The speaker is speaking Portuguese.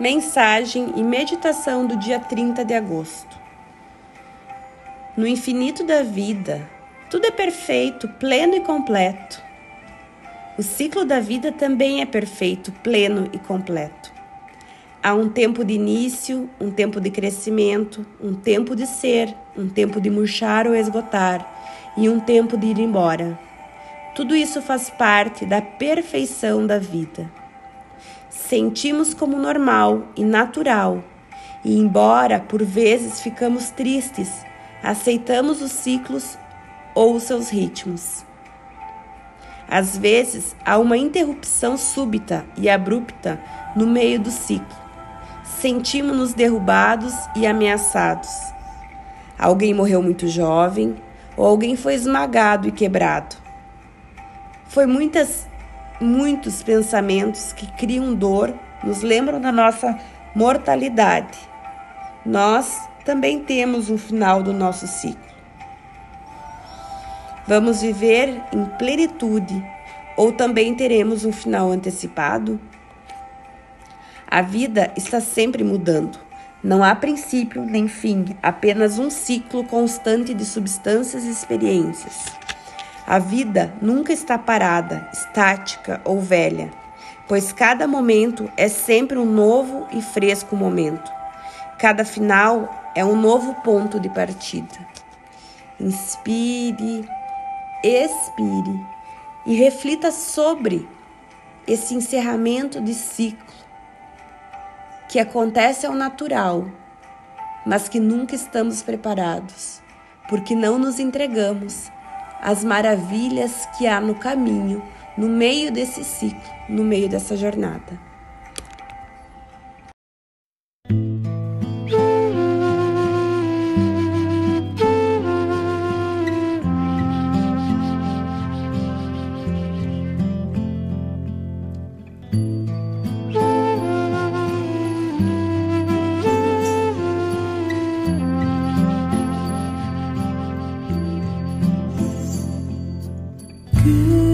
Mensagem e meditação do dia 30 de agosto. No infinito da vida, tudo é perfeito, pleno e completo. O ciclo da vida também é perfeito, pleno e completo. Há um tempo de início, um tempo de crescimento, um tempo de ser, um tempo de murchar ou esgotar e um tempo de ir embora. Tudo isso faz parte da perfeição da vida sentimos como normal e natural, e embora por vezes ficamos tristes, aceitamos os ciclos ou os seus ritmos. Às vezes há uma interrupção súbita e abrupta no meio do ciclo. Sentimos-nos derrubados e ameaçados. Alguém morreu muito jovem ou alguém foi esmagado e quebrado. Foi muitas muitos pensamentos que criam dor nos lembram da nossa mortalidade. Nós também temos um final do nosso ciclo. Vamos viver em plenitude ou também teremos um final antecipado? A vida está sempre mudando. Não há princípio nem fim, apenas um ciclo constante de substâncias e experiências. A vida nunca está parada, estática ou velha, pois cada momento é sempre um novo e fresco momento. Cada final é um novo ponto de partida. Inspire, expire e reflita sobre esse encerramento de ciclo que acontece ao natural, mas que nunca estamos preparados, porque não nos entregamos as maravilhas que há no caminho, no meio desse ciclo, no meio dessa jornada. you.